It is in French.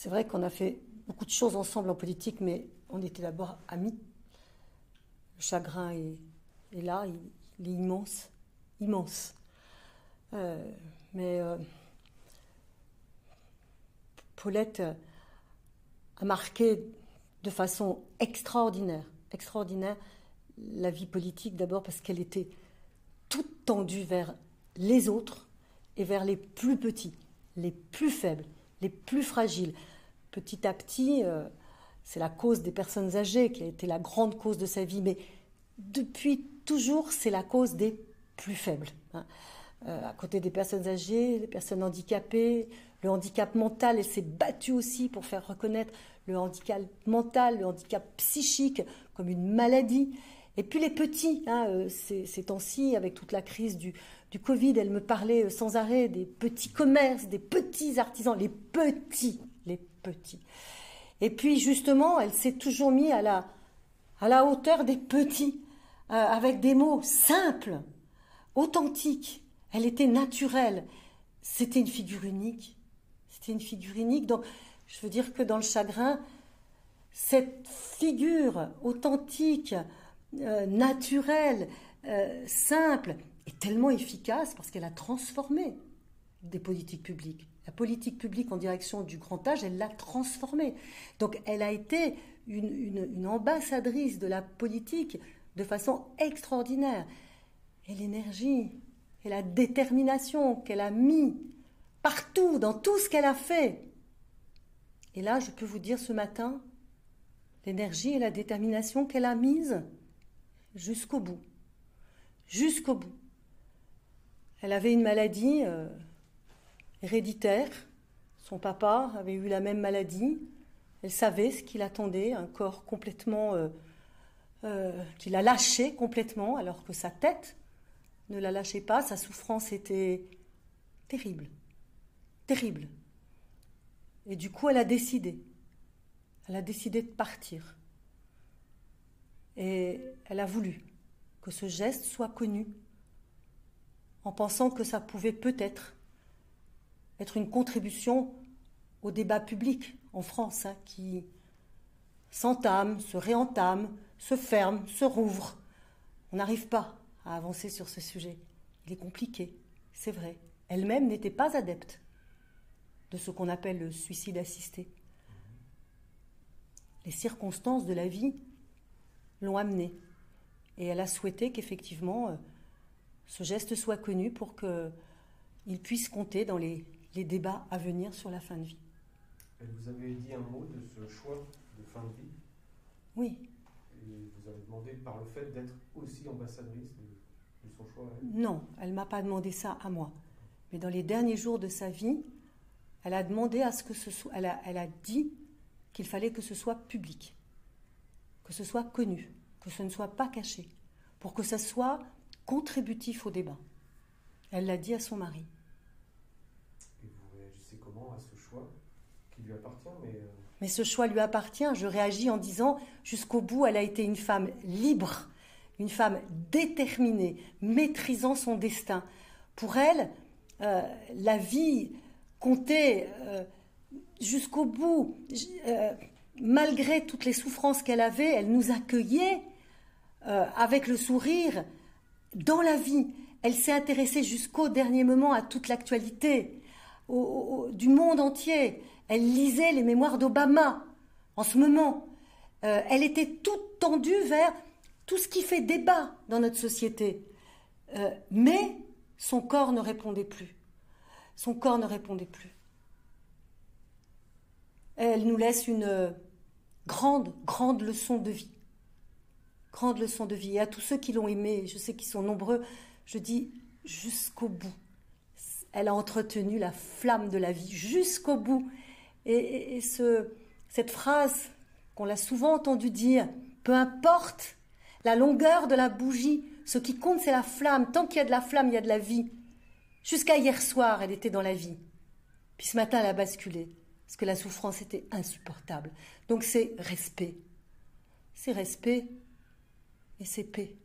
c'est vrai qu'on a fait beaucoup de choses ensemble en politique, mais on était d'abord amis. Le chagrin est, là, il, est immense, immense. Euh, mais euh, Paulette a marqué de façon extraordinaire la vie politique d'abord parce qu'elle était toute tendue vers les autres et vers les plus petits, les plus faibles, les plus fragiles. Petit à petit, euh, c'est la cause des personnes âgées qui a été la grande cause de sa vie, mais depuis toujours, c'est la cause des plus faibles. Hein. Euh, à côté des personnes âgées, les personnes handicapées, le handicap mental, elle s'est battue aussi pour faire reconnaître le handicap mental, le handicap psychique comme une maladie. Et puis les petits, hein, euh, ces, temps-ci, avec toute la crise du, Covid, elle me parlait euh, sans arrêt des petits commerces, des petits artisans, les petits, les petits. Et puis justement, elle s'est toujours mise à la, à la hauteur des petits, avec des mots simples, authentiques, elle était naturelle. C'était une figure unique. C'était une figure unique. Donc, je veux dire que dans le chagrin, cette figure authentique, euh, naturelle, euh, simple, est tellement efficace parce qu'elle a transformé des politiques publiques. La politique publique en direction du grand âge, elle l'a transformée. Donc elle a été une ambassadrice de la politique de façon extraordinaire. Et l'énergie, et la détermination qu'elle a mis partout, dans tout ce qu'elle a fait. Et là, je peux vous dire ce matin, l'énergie et la détermination qu'elle a mise jusqu'au bout. Jusqu'au bout. Elle avait une maladie euh, héréditaire. Son papa avait eu la même maladie. Elle savait ce qu'il attendait, un corps complètement euh, euh, qu'il lâché complètement, alors que sa tête ne la lâchez pas, sa souffrance était terrible, terrible. Et du coup, elle a décidé, elle a décidé de partir. Et elle a voulu que ce geste soit connu, en pensant que ça pouvait peut-être être une contribution au débat public en France, hein, qui s'entame, se réentame, se ferme, se rouvre. On n'arrive pas à avancer sur ce sujet. Il est compliqué, c'est vrai. Elle-même n'était pas adepte de ce qu'on appelle le suicide assisté. Les circonstances de la vie l'ont amenée. Et elle a souhaité qu'effectivement euh, ce geste soit connu pour qu'il puisse compter dans les, les, débats à venir sur la fin de vie. vous avez dit un mot de ce choix de fin de vie? Oui. Et vous avez demandé par le fait d'être aussi ambassadrice de, son choix Non, elle ne m'a pas demandé ça à moi. Mais dans les derniers jours de sa vie, elle a demandé à ce que ce soit. Elle a, elle a dit qu'il fallait que ce soit public, que ce soit connu, que ce ne soit pas caché, pour que ça soit contributif au débat. Elle l'a dit à son mari. Et vous réagissez comment à ce choix qui lui appartient mais euh, mais ce choix lui appartient. Je réagis en disant, jusqu'au bout, elle a été une femme libre, une femme déterminée, maîtrisant son destin. Pour elle, euh, la vie comptait euh, jusqu'au bout. Malgré toutes les souffrances qu'elle avait, elle nous accueillait avec le sourire dans la vie. Elle s'est intéressée jusqu'au dernier moment à toute l'actualité du monde entier. Elle lisait les mémoires d'Obama en ce moment. Euh, elle était toute tendue vers tout ce qui fait débat dans notre société. Euh, mais son corps ne répondait plus. Son corps ne répondait plus. Elle nous laisse une grande, grande leçon de vie. Leçon de vie. Et à tous ceux qui l'ont aimée, je sais qu'ils sont nombreux, je dis jusqu'au bout. Elle a entretenu la flamme de la vie jusqu'au bout. Et, ce, cette phrase qu'on l'a souvent entendu dire, peu importe la longueur de la bougie, ce qui compte c'est la flamme. Tant qu'il y a de la flamme, il y a de la vie. Jusqu'à hier soir, elle était dans la vie. Puis ce matin, elle a basculé, parce que la souffrance était insupportable. Donc c'est respect. C'est respect et c'est paix.